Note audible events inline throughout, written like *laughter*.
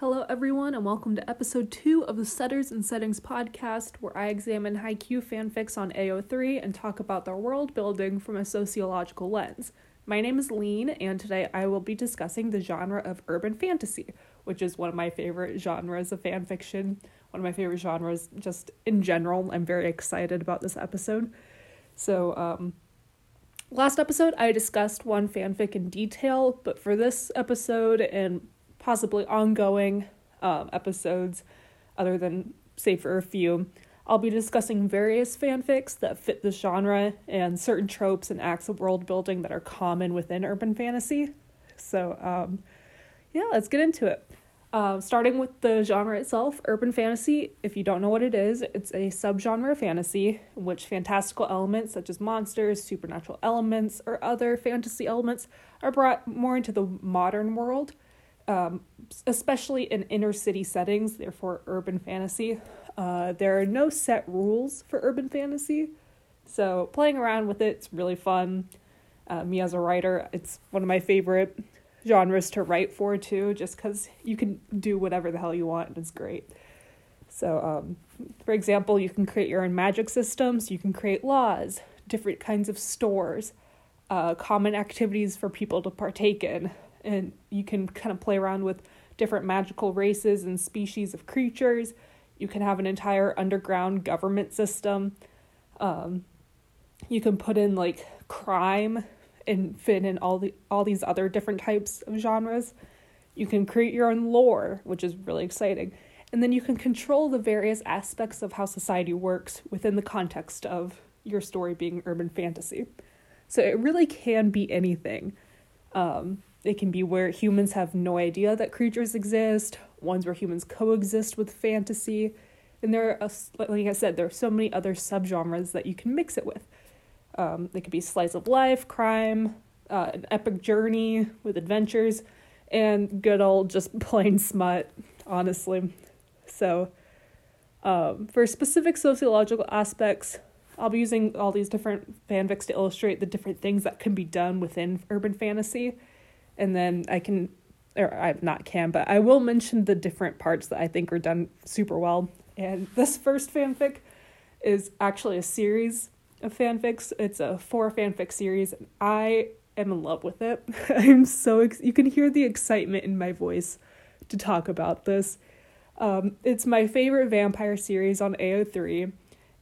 Hello, everyone, and welcome to episode two of the Setters and Settings podcast, where I examine Haikyuu fanfics on AO3 and talk about their world building from a sociological lens. My name is Lean, and today I will be discussing the genre of urban fantasy, which is one of my favorite genres of fanfiction, one of my favorite genres just in general. I'm very excited about this episode. So, um, last episode I discussed one fanfic in detail, but for this episode and possibly ongoing um, episodes, other than say for a few, I'll be discussing various fanfics that fit the genre and certain tropes and acts of world building that are common within urban fantasy. So, um, yeah, let's get into it. Uh, starting with the genre itself, urban fantasy, if you don't know what it is, it's a subgenre of fantasy in which fantastical elements such as monsters, supernatural elements, or other fantasy elements are brought more into the modern world, um, especially in inner city settings, therefore, urban fantasy. Uh, there are no set rules for urban fantasy, so playing around with it, it's really fun. Uh, me as a writer, it's one of my favorite genres to write for too, just because you can do whatever the hell you want and it's great. So, um, for example, you can create your own magic systems, you can create laws, different kinds of stores, uh, common activities for people to partake in, and you can kind of play around with different magical races and species of creatures. You can have an entire underground government system. Um, you can put in like crime and fit in all the all these other different types of genres. You can create your own lore, which is really exciting. And then you can control the various aspects of how society works within the context of your story being urban fantasy. So it really can be anything. Um, it can be where humans have no idea that creatures exist, ones where humans coexist with fantasy. And there are, like I said, there are so many other subgenres that you can mix it with. Um, they could be slice of life, crime, uh, an epic journey with adventures, and good old just *laughs* plain smut, honestly. So, um, for specific sociological aspects, I'll be using all these different fanfics to illustrate the different things that can be done within urban fantasy. And then I can, or I not can, but I will mention the different parts that I think are done super well. And *laughs* this first fanfic is actually a series of fanfics. It's a four fanfic series. And I am in love with it. *laughs* I'm so ex- you can hear the excitement in my voice to talk about this. Um, it's my favorite vampire series on AO3.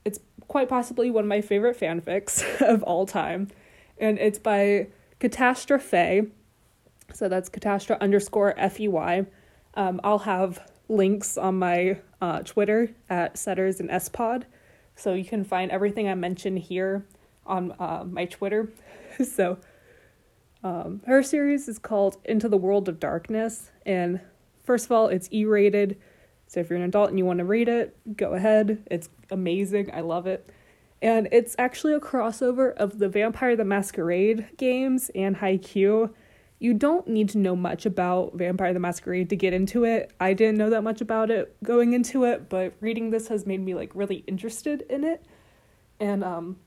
It's quite possibly one of my favorite fanfics *laughs* of all time, and it's by Catastrophe. So that's Catastra underscore F E Y. Um, I'll have links on my uh, Twitter at Setters and S Pod so you can find everything I mentioned here on uh, my Twitter. *laughs* so um, her series is called Into the World of Darkness. And first of all, it's E rated. So if you're an adult and you want to read it, go ahead. It's amazing. I love it. And it's actually a crossover of the Vampire the Masquerade games and Haikyuu you don't need to know much about Vampire the Masquerade to get into it. I didn't know that much about it going into it, but reading this has made me like really interested in it. And um,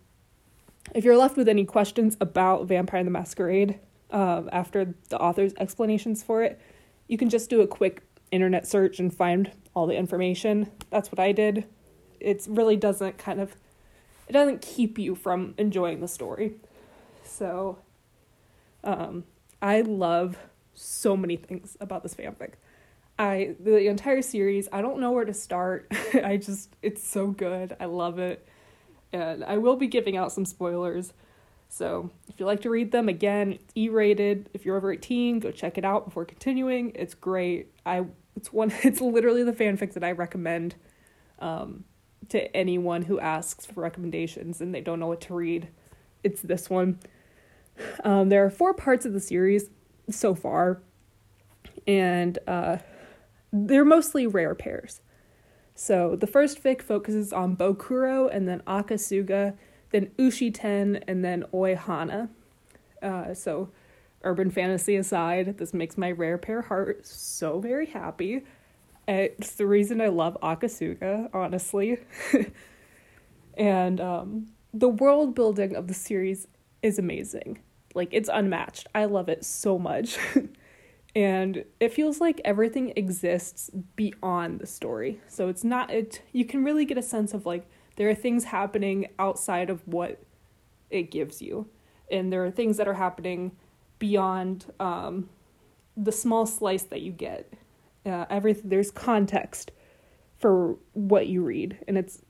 if you're left with any questions about Vampire the Masquerade um, after the author's explanations for it, you can just do a quick internet search and find all the information. That's what I did. It really doesn't kind of it doesn't keep you from enjoying the story. So um I love so many things about this fanfic. I the entire series, I don't know where to start. *laughs* I just it's so good. I love it. And I will be giving out some spoilers. So, if you like to read them again, it's E-rated. If you're over 18, go check it out before continuing. It's great. I it's one *laughs* it's literally the fanfic that I recommend um, to anyone who asks for recommendations and they don't know what to read. It's this one. Um, there are four parts of the series so far, and uh, they're mostly rare pairs. So the first fic focuses on Bokuro and then Akasuga, then Ushiten, and then Oihana. Uh, so, urban fantasy aside, this makes my rare pair heart so very happy. It's the reason I love Akasuga, honestly. *laughs* and um, the world building of the series is amazing. Like it's unmatched. I love it so much. *laughs* and it feels like everything exists beyond the story. So it's not it you can really get a sense of like there are things happening outside of what it gives you. And there are things that are happening beyond um, the small slice that you get. Uh, everything there's context for what you read, and it's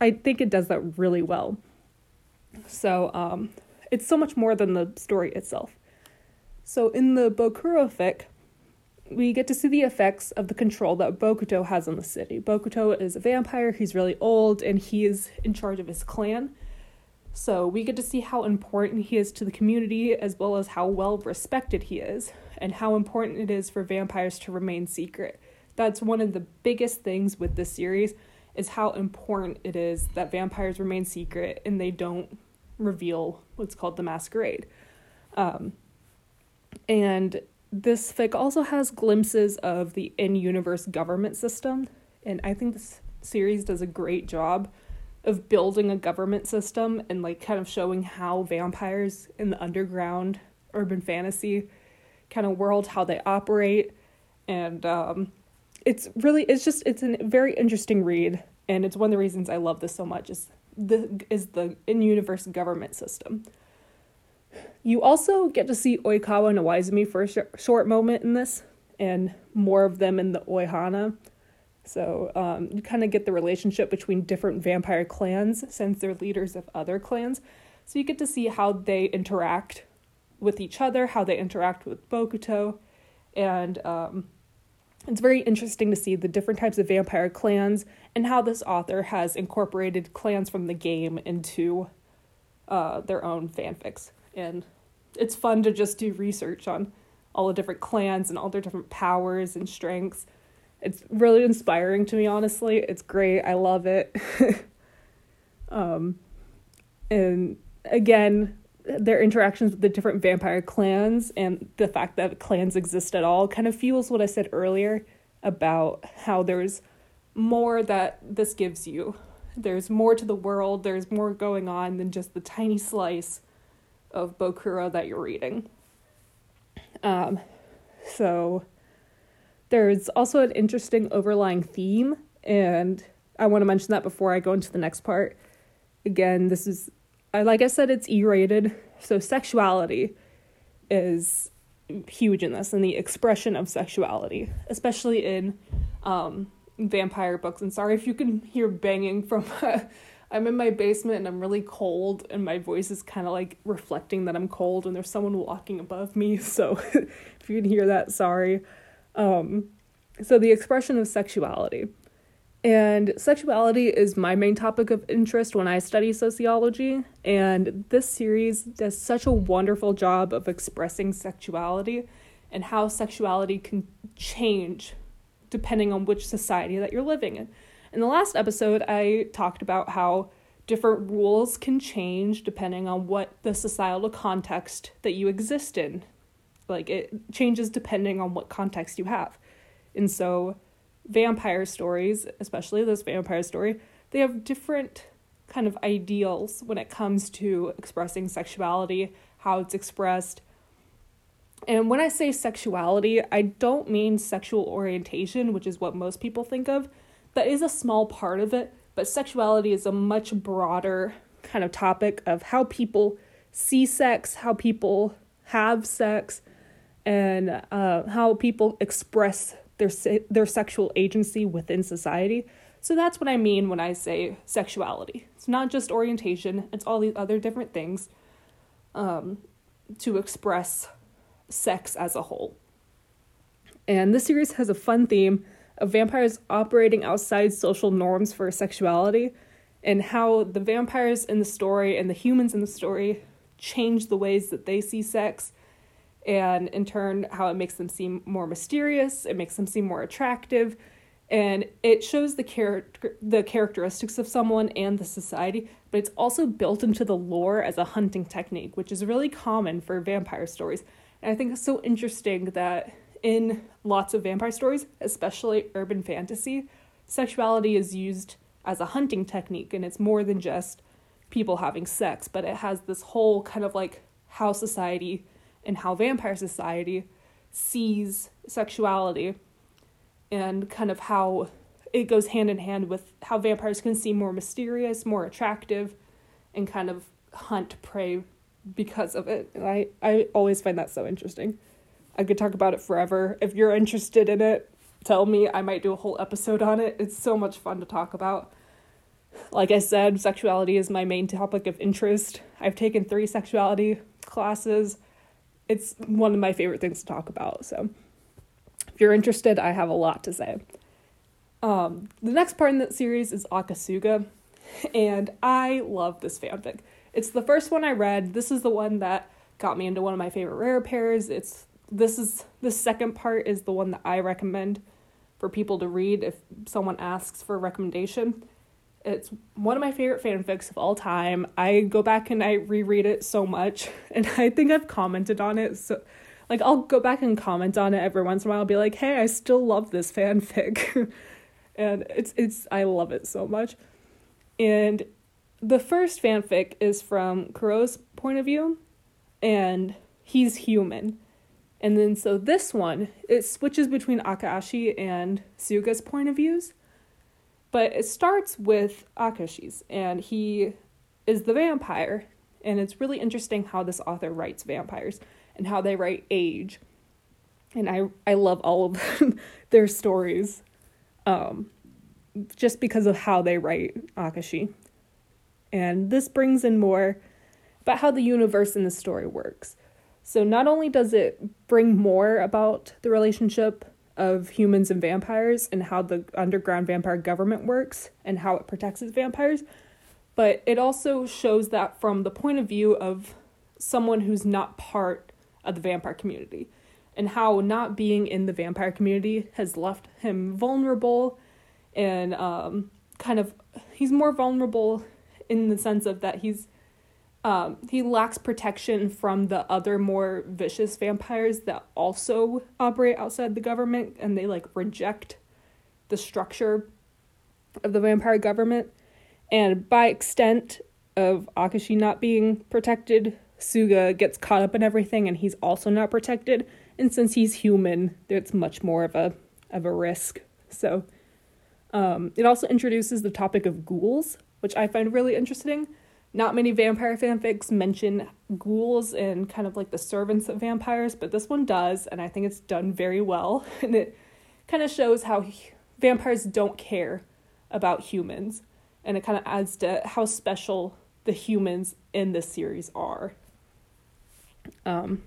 I think it does that really well. So um, it's so much more than the story itself. So in the Bokuro fic, we get to see the effects of the control that Bokuto has on the city. Bokuto is a vampire, he's really old, and he is in charge of his clan. So we get to see how important he is to the community as well as how well respected he is and how important it is for vampires to remain secret. That's one of the biggest things with this series is how important it is that vampires remain secret and they don't reveal what's called the masquerade. Um, and this fic also has glimpses of the in-universe government system, and I think this series does a great job of building a government system and like kind of showing how vampires in the underground urban fantasy kind of world how they operate and um, it's really it's just it's a very interesting read and it's one of the reasons I love this so much is the is the in-universe government system. You also get to see Oikawa and Iwaizumi for a sh- short moment in this, and more of them in the Oihana. So um, you kind of get the relationship between different vampire clans since they're leaders of other clans. So you get to see how they interact with each other, how they interact with Bokuto, and um, it's very interesting to see the different types of vampire clans and how this author has incorporated clans from the game into uh, their own fanfics. And it's fun to just do research on all the different clans and all their different powers and strengths. It's really inspiring to me, honestly. It's great. I love it. *laughs* um, and again, their interactions with the different vampire clans and the fact that clans exist at all kind of fuels what I said earlier about how there's more that this gives you. There's more to the world, there's more going on than just the tiny slice of Bokuro that you're reading. Um, so there's also an interesting overlying theme, and I want to mention that before I go into the next part. Again, this is like I said, it's E rated, so sexuality is huge in this and the expression of sexuality, especially in um, vampire books. And sorry if you can hear banging from. *laughs* I'm in my basement and I'm really cold, and my voice is kind of like reflecting that I'm cold, and there's someone walking above me. *laughs* So if you can hear that, sorry. Um, so the expression of sexuality. And sexuality is my main topic of interest when I study sociology. And this series does such a wonderful job of expressing sexuality and how sexuality can change depending on which society that you're living in. In the last episode, I talked about how different rules can change depending on what the societal context that you exist in. Like it changes depending on what context you have. And so vampire stories, especially this vampire story, they have different kind of ideals when it comes to expressing sexuality, how it's expressed. And when I say sexuality, I don't mean sexual orientation, which is what most people think of. That is a small part of it, but sexuality is a much broader kind of topic of how people see sex, how people have sex, and uh, how people express their their sexual agency within society. So that's what I mean when I say sexuality. It's not just orientation; it's all these other different things um, to express sex as a whole. And this series has a fun theme of vampires operating outside social norms for sexuality and how the vampires in the story and the humans in the story change the ways that they see sex and in turn how it makes them seem more mysterious it makes them seem more attractive and it shows the character the characteristics of someone and the society but it's also built into the lore as a hunting technique which is really common for vampire stories. And i think it's so interesting that in lots of vampire stories especially urban fantasy sexuality is used as a hunting technique and it's more than just people having sex but it has this whole kind of like how society and how vampire society sees sexuality and kind of how it goes hand in hand with how vampires can seem more mysterious, more attractive, and kind of hunt prey because of it. And I, I always find that so interesting. I could talk about it forever. If you're interested in it, tell me. I might do a whole episode on it. It's so much fun to talk about. Like I said, sexuality is my main topic of interest. I've taken three sexuality classes. It's one of my favorite things to talk about. So if you're interested, I have a lot to say. Um, the next part in that series is Akasuga, *laughs* and I love this fanfic. It's the first one I read. This is the one that got me into one of my favorite rare pairs. It's this is the second part is the one that I recommend for people to read if someone asks for a recommendation. It's one of my favorite fanfics of all time. I go back and I reread it so much, *laughs* and I think I've commented on it. So, like, I'll go back and comment on it every once in a while. I'll be like, "Hey, I still love this fanfic," *laughs* and it's it's I love it so much. And the first fanfic is from Kuro's point of view, and he's human. And then so this one, it switches between Akashi and Suga's point of views. But it starts with Akashi's, and he is the vampire. And it's really interesting how this author writes vampires and how they write age. And I, I love all of *laughs* their stories um, just because of how they write Akashi. And this brings in more about how the universe in the story works. So, not only does it bring more about the relationship of humans and vampires and how the underground vampire government works and how it protects its vampires, but it also shows that from the point of view of someone who's not part of the vampire community and how not being in the vampire community has left him vulnerable and um, kind of he's more vulnerable in the sense of that he's um, he lacks protection from the other more vicious vampires that also operate outside the government and they like reject the structure of the vampire government. And by extent of Akashi not being protected, Suga gets caught up in everything and he's also not protected. And since he's human, it's much more of a of a risk. So um, it also introduces the topic of ghouls, which I find really interesting not many vampire fanfics mention ghouls and kind of like the servants of vampires, but this one does, and I think it's done very well. *laughs* And it kind of shows how vampires don't care about humans, and it kind of adds to how special the humans in this series are. Um,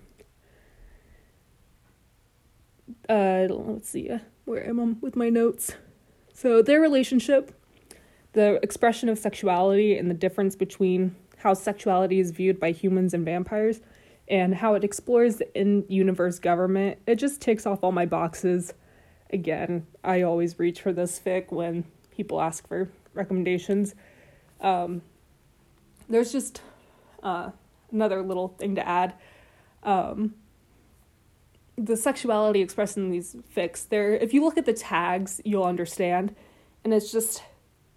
uh, let's see, where am I with my notes? So their relationship the expression of sexuality and the difference between how sexuality is viewed by humans and vampires and how it explores the in universe government. It just ticks off all my boxes. Again, I always reach for this fic when people ask for recommendations. Um, there's just uh, another little thing to add. Um, the sexuality expressed in these fics, there if you look at the tags, you'll understand. And it's just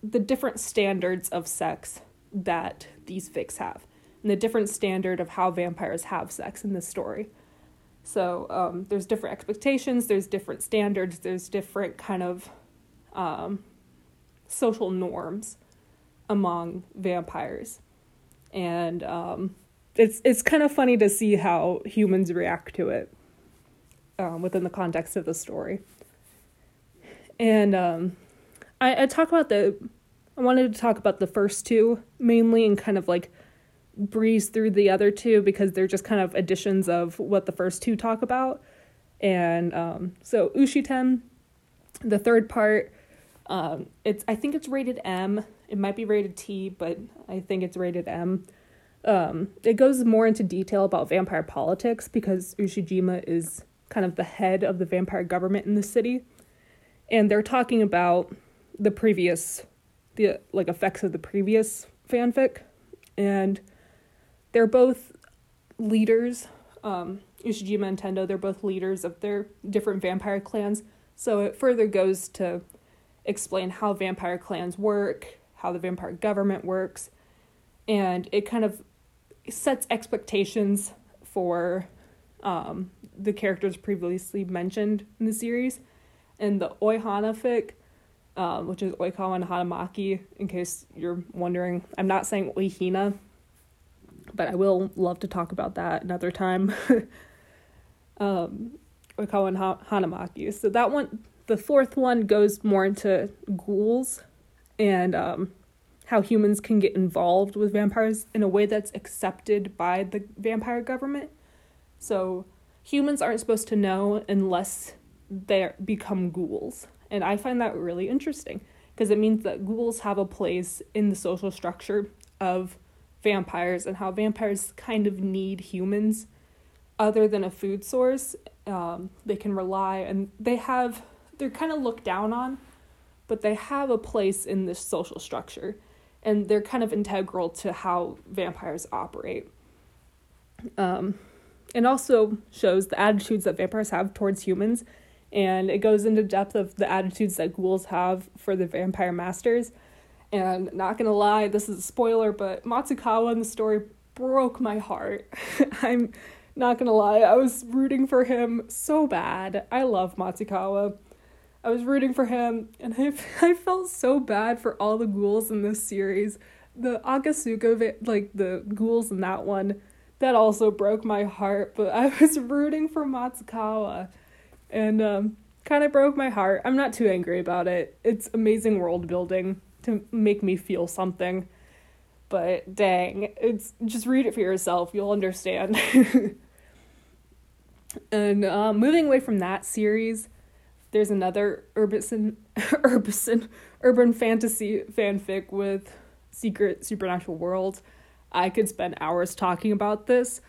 the different standards of sex that these fics have and the different standard of how vampires have sex in this story. So um, there's different expectations, there's different standards, there's different kind of um, social norms among vampires, and um, it's it's kind of funny to see how humans react to it um, within the context of the story. And um, I, I talk about the I wanted to talk about the first two mainly and kind of like breeze through the other two because they're just kind of additions of what the first two talk about. And um, so Ushiten, the third part, um, it's I think it's rated M. It might be rated T, but I think it's rated M. Um, it goes more into detail about vampire politics because Ushijima is kind of the head of the vampire government in the city, and they're talking about the previous the like effects of the previous fanfic. And they're both leaders um Ushijima and Tendo they're both leaders of their different vampire clans. So it further goes to explain how vampire clans work how the vampire government works. And it kind of sets expectations for um, the characters previously mentioned in the series. And the Oihana fic, um, which is Oikawa and Hanamaki, in case you're wondering. I'm not saying Oihina, but I will love to talk about that another time. *laughs* um, Oikawa and ha- Hanamaki. So that one, the fourth one goes more into ghouls and um, how humans can get involved with vampires in a way that's accepted by the vampire government. So humans aren't supposed to know unless they become ghouls. And I find that really interesting because it means that ghouls have a place in the social structure of vampires and how vampires kind of need humans other than a food source. Um, they can rely and they have, they're kind of looked down on, but they have a place in this social structure and they're kind of integral to how vampires operate. Um, and also shows the attitudes that vampires have towards humans and it goes into depth of the attitudes that ghouls have for the vampire masters. And not gonna lie, this is a spoiler, but Matsukawa in the story broke my heart. *laughs* I'm not gonna lie, I was rooting for him so bad. I love Matsukawa. I was rooting for him, and I, *laughs* I felt so bad for all the ghouls in this series. The Akasuga, like the ghouls in that one, that also broke my heart, but *laughs* I was rooting for Matsukawa and um, kind of broke my heart. I'm not too angry about it. It's amazing world building to make me feel something. But dang, it's just read it for yourself. You'll understand. *laughs* and uh, moving away from that series, there's another urban *laughs* urban urban fantasy fanfic with secret supernatural world. I could spend hours talking about this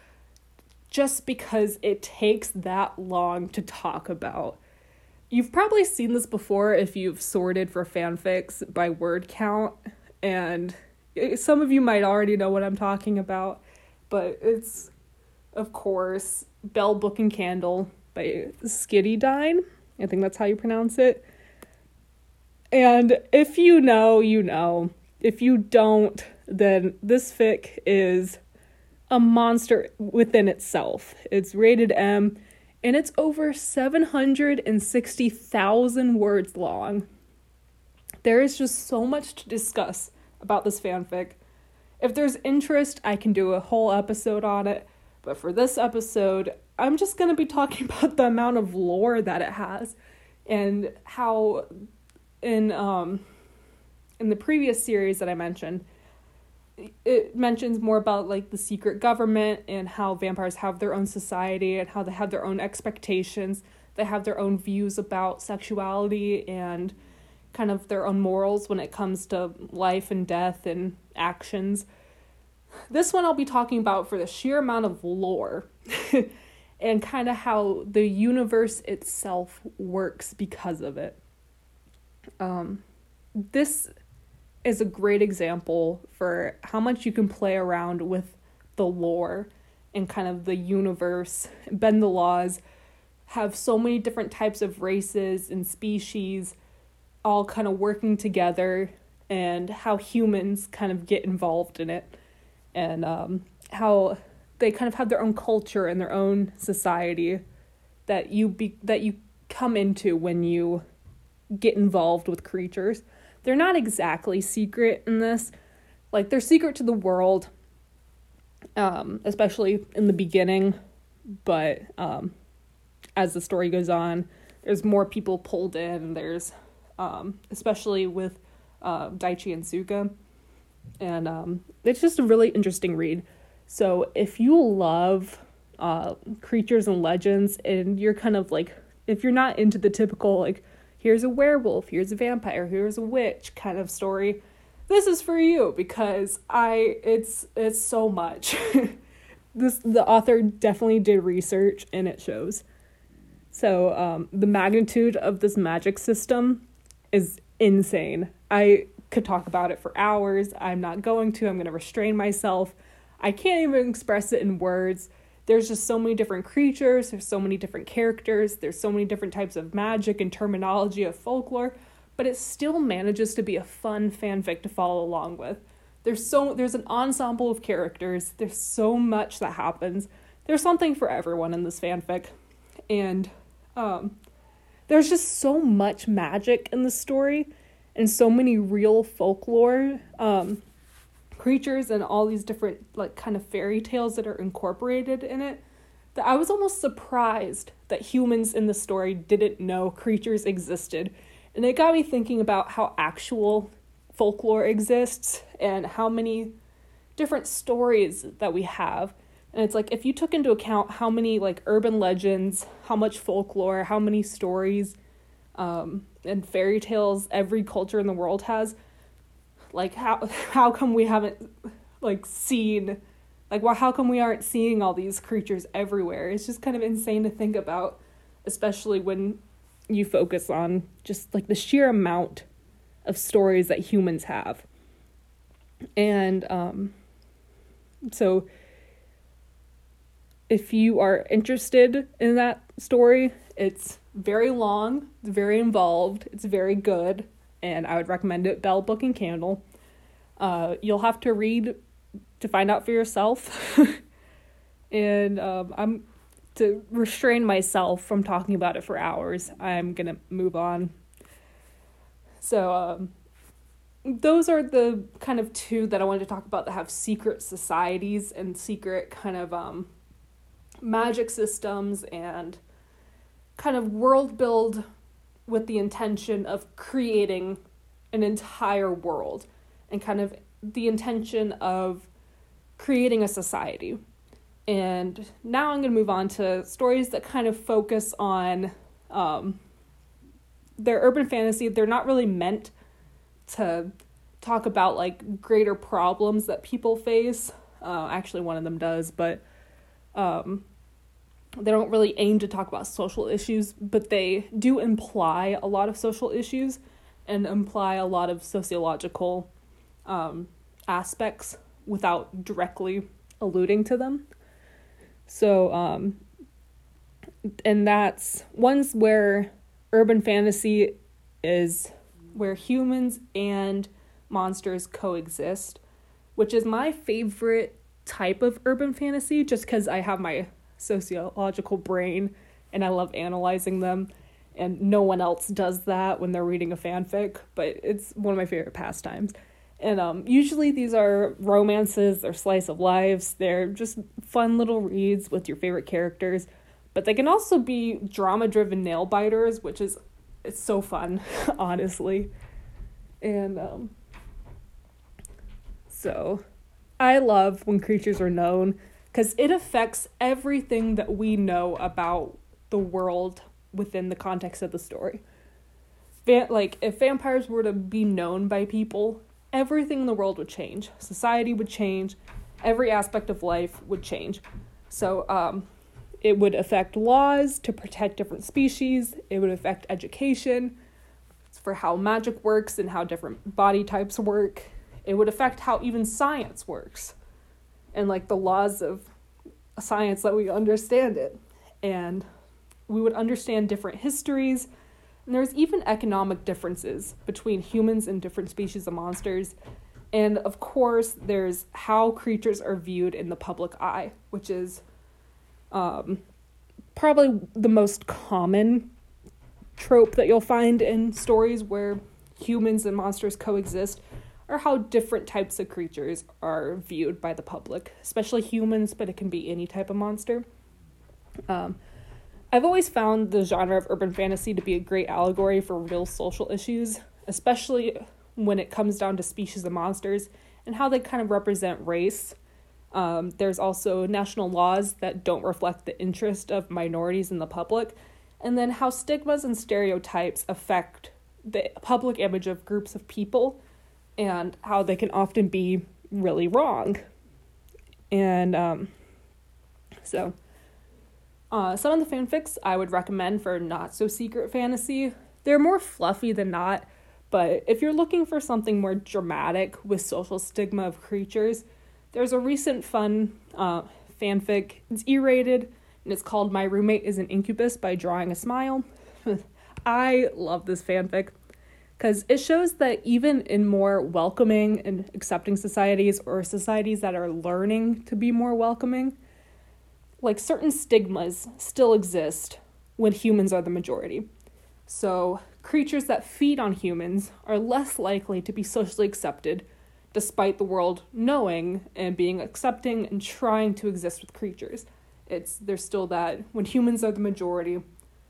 just because it takes that long to talk about. You've probably seen this before if you've sorted for fanfics by word count, and some of you might already know what I'm talking about, but it's, of course, Bell Book and Candle by Skitty Skiddydyne. I think that's how you pronounce it. And if you know, you know. If you don't, then this fic is a monster within itself. It's rated M and it's over 760,000 words long. There is just so much to discuss about this fanfic. If there's interest, I can do a whole episode on it, but for this episode, I'm just going to be talking *laughs* about the amount of lore that it has and how in um in the previous series that I mentioned, it mentions more about like the secret government and how vampires have their own society and how they have their own expectations. They have their own views about sexuality and kind of their own morals when it comes to life and death and actions. This one i'll be talking about for the sheer amount of lore *laughs* and kind of how the universe itself works because of it. Um this is a great example for how much you can play around with the lore and kind of the universe, bend the laws, have so many different types of races and species all kind of working together, and how humans kind of get involved in it, and um, how they kind of have their own culture and their own society that you be that you come into when you get involved with creatures they're not exactly secret in this. Like they're secret to the world, um, especially in the beginning, but um, as the story goes on, there's more people pulled in. There's um, especially with uh, Daichi and Suga, and um, it's just a really interesting read. So if you love uh, creatures and legends, and you're kind of like if you're not into the typical like here's a werewolf, here's a vampire, here's a witch kind of story. This is for you because I it's it's so much. *laughs* this the author definitely did research and it shows. So um, the magnitude of this magic system is insane. I could talk about it for hours. I'm not going to. I'm going to restrain myself. I can't even express it in words there's just so many different creatures, there's so many different characters, there's so many different types of magic and terminology of folklore, but it still manages to be a fun fanfic to follow along with. There's so there's an ensemble of characters, there's so much that happens. There's something for everyone in this fanfic. And um, there's just so much magic in the story and so many real folklore um, creatures and all these different like kind of fairy tales that are incorporated in it that I was almost surprised that humans in the story didn't know creatures existed. And it got me thinking about how actual folklore exists and how many different stories that we have. And it's like if you took into account how many like urban legends, how much folklore, how many stories um, and fairy tales every culture in the world has, like how *laughs* how come we haven't like seen like well, how come we aren't seeing all these creatures everywhere? It's just kind of insane to think about, especially when you focus on just like the sheer amount of stories that humans have. And um so if you are interested in that story, it's very long, it's very involved, it's very good, and I would recommend it Bell Book and Candle. Uh, you'll have to read to find out for yourself. *laughs* and um, I'm to restrain myself from talking about it for hours. I'm gonna move on. So um, those are the kind of two that I wanted to talk about that have secret societies and secret kind of um, magic systems and kind of world build with the intention of creating an entire world and kind of the intention of creating a society. And now I'm going to move on to stories that kind of focus on um, their urban fantasy. They're not really meant to talk about like greater problems that people face. Uh, actually, one of them does, but um, they don't really aim to talk about social issues, but they do imply a lot of social issues and imply a lot of sociological um, aspects without directly alluding to them. So, um, and that's ones where urban fantasy is where humans and monsters coexist, which is my favorite type of urban fantasy just because I have my sociological brain and I love analyzing them. And no one else does that when they're reading a fanfic, but it's one of my favorite pastimes. And um, usually these are romances, they're slice of lives, they're just fun little reads with your favorite characters. But they can also be drama driven nail biters, which is it's so fun, *laughs* honestly. And um, so I love when creatures are known because it affects everything that we know about the world within the context of the story. Like, if vampires were to be known by people, everything in the world would change. Society would change. Every aspect of life would change. So, um, it would affect laws to protect different species. It would affect education for how magic works and how different body types work. It would affect how even science works and like the laws of science that we understand it. And we would understand different histories and there's even economic differences between humans and different species of monsters. And of course, there's how creatures are viewed in the public eye, which is um, probably the most common trope that you'll find in stories where humans and monsters coexist or how different types of creatures are viewed by the public, especially humans, but it can be any type of monster. Um, I've always found the genre of urban fantasy to be a great allegory for real social issues, especially when it comes down to species of monsters and how they kind of represent race. Um, there's also national laws that don't reflect the interest of minorities in the public, and then how stigmas and stereotypes affect the public image of groups of people and how they can often be really wrong. And um, so uh, some of the fanfics I would recommend for not so secret fantasy. They're more fluffy than not, but if you're looking for something more dramatic with social stigma of creatures, there's a recent fun uh, fanfic. It's E rated and it's called My Roommate is an Incubus by Drawing a Smile. *laughs* I love this fanfic because it shows that even in more welcoming and accepting societies or societies that are learning to be more welcoming, like certain stigmas still exist when humans are the majority. So, creatures that feed on humans are less likely to be socially accepted despite the world knowing and being accepting and trying to exist with creatures. It's there's still that when humans are the majority,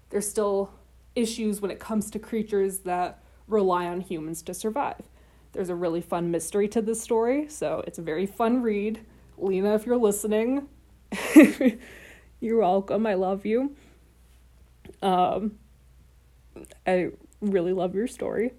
there's still issues when it comes to creatures that rely on humans to survive. There's a really fun mystery to this story, so it's a very fun read. Lena, if you're listening, *laughs* you're welcome. I love you. Um, I really love your story.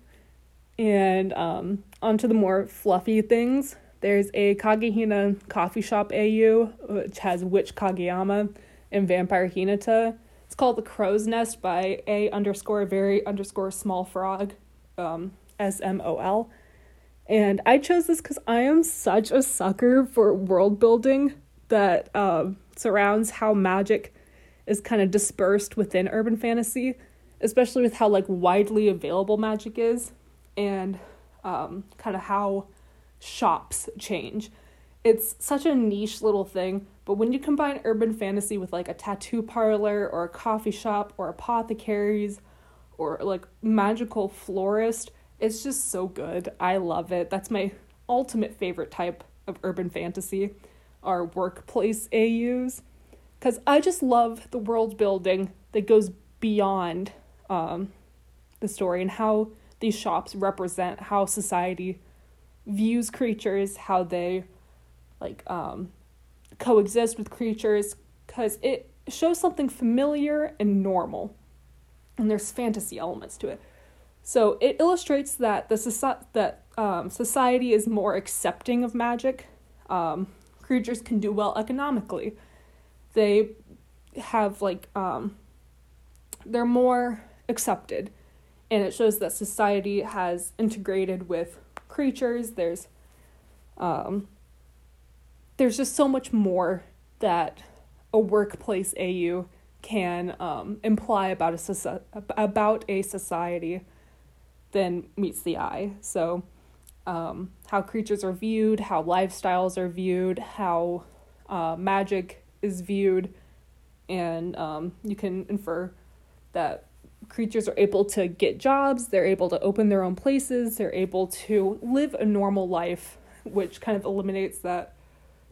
And um, onto the more fluffy things. There's a Kagehina coffee shop AU, which has Witch Kageyama and Vampire Hinata. It's called The Crow's Nest by A underscore very underscore small frog, um, S M O L. And I chose this because I am such a sucker for world building that um, surrounds how magic is kind of dispersed within urban fantasy, especially with how like widely available magic is and um, kind of how shops change. It's such a niche little thing, but when you combine urban fantasy with like a tattoo parlor or a coffee shop or apothecaries or like magical florist, it's just so good. I love it. That's my ultimate favorite type of urban fantasy are workplace AUs because I just love the world building that goes beyond um, the story and how these shops represent how society views creatures, how they like um, coexist with creatures, because it shows something familiar and normal, and there's fantasy elements to it. So it illustrates that the soci- that um, society is more accepting of magic. Um, creatures can do well economically. They have like um, they're more accepted, and it shows that society has integrated with creatures. There's um, there's just so much more that a workplace AU can um, imply about a about a society than meets the eye. So, um, how creatures are viewed, how lifestyles are viewed, how uh, magic is viewed, and um, you can infer that creatures are able to get jobs, they're able to open their own places, they're able to live a normal life, which kind of eliminates that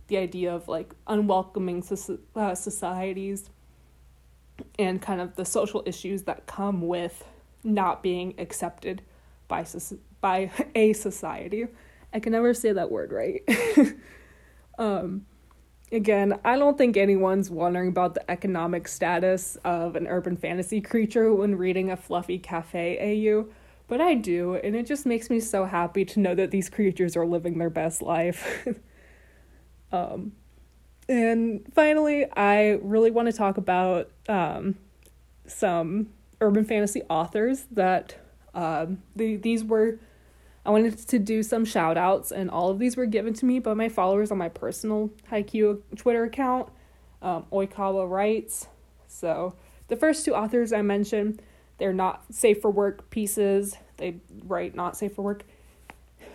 the idea of like unwelcoming uh, societies and kind of the social issues that come with not being accepted by by *laughs* a society. I can never say that word right. *laughs* um, again, I don't think anyone's wondering about the economic status of an urban fantasy creature when reading a fluffy cafe AU, but I do, and it just makes me so happy to know that these creatures are living their best life. *laughs* um, and finally, I really want to talk about um, some urban fantasy authors that um, the, these were, I wanted to do some shout outs, and all of these were given to me by my followers on my personal Haikyuu Twitter account, um, Oikawa Writes. So the first two authors I mentioned, they're not safe for work pieces. They write not safe for work.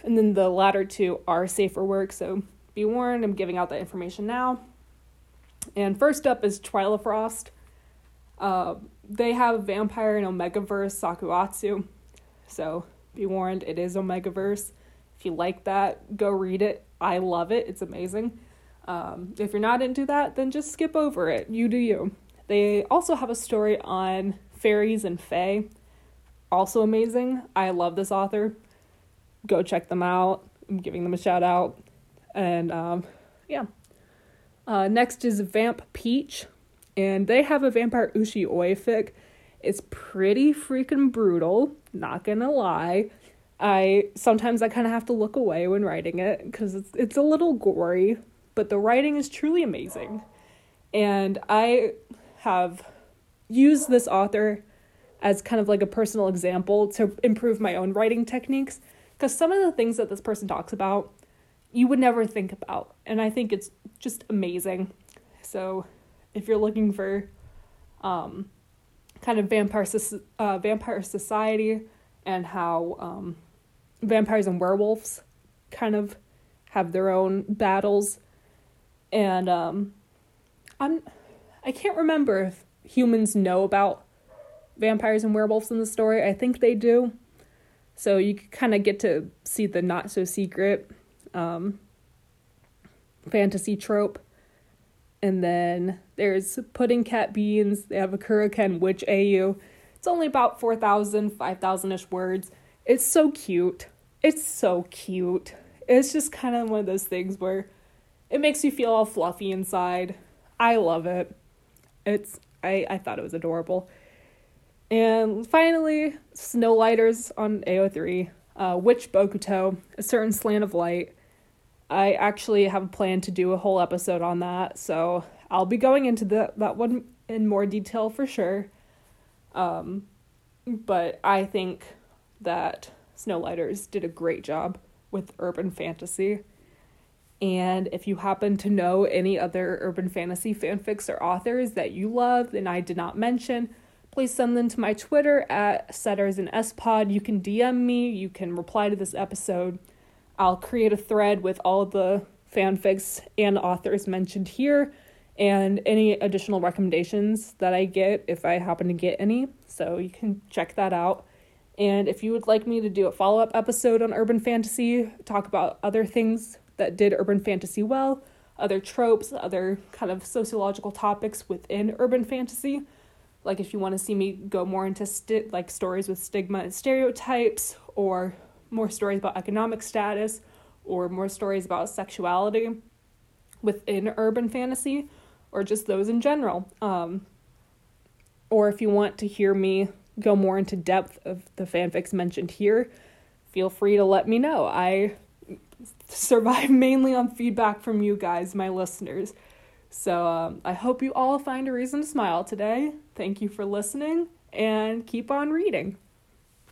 And then the latter two are safe for work. So be warned, I'm giving out that information now. And first up is Twyla Frost. Uh, they have Vampire and Omegaverse Sakuatsu. So be warned, it is Omegaverse. If you like that, go read it. I love it. It's amazing. Um, if you're not into that, then just skip over it. You do you. They also have a story on fairies and fae. Also amazing. I love this author. Go check them out. I'm giving them a shout out. And um, yeah. Uh, next is Vamp Peach. And they have a Vampire Ushi-oi fic. It's pretty freaking brutal, not gonna lie. I sometimes I kind of have to look away when writing it because it's it's a little gory, but the writing is truly amazing. And I have used this author as kind of like a personal example to improve my own writing techniques because some of the things that this person talks about you would never think about and I think it's just amazing. So, if you're looking for um kind of vampire uh, vampire society and how um, vampires and werewolves kind of have their own battles and um, I'm I can't remember if humans know about vampires and werewolves in the story. I think they do. So you kind of get to see the not so secret um, fantasy trope. And then there's Pudding Cat Beans. They have a Kuroken Witch AU. It's only about 4,000, 5,000 ish words. It's so cute. It's so cute. It's just kind of one of those things where it makes you feel all fluffy inside. I love it. It's I, I thought it was adorable. And finally, Snow Lighters on AO3, uh, Witch Bokuto, A Certain Slant of Light. I actually have a plan to do a whole episode on that, so I'll be going into the, that one in more detail for sure. Um, but I think that Snow Lighters did a great job with urban fantasy. And if you happen to know any other urban fantasy fanfics or authors that you love and I did not mention, please send them to my Twitter at Setters and SPod. You can DM me, you can reply to this episode. I'll create a thread with all the fanfics and authors mentioned here and any additional recommendations that I get if I happen to get any. So you can check that out. And if you would like me to do a follow up episode on urban fantasy, talk about other things that did urban fantasy well, other tropes, other kind of sociological topics within urban fantasy. Like if you want to see me go more into sti- like stories with stigma and stereotypes, or more stories about economic status, or more stories about sexuality within urban fantasy, or just those in general. Um, or if you want to hear me go more into depth of the fanfics mentioned here, feel free to let me know. I survive *laughs* mainly on feedback from you guys, my listeners. So um, I hope you all find a reason to smile today. Thank you for listening and keep on reading.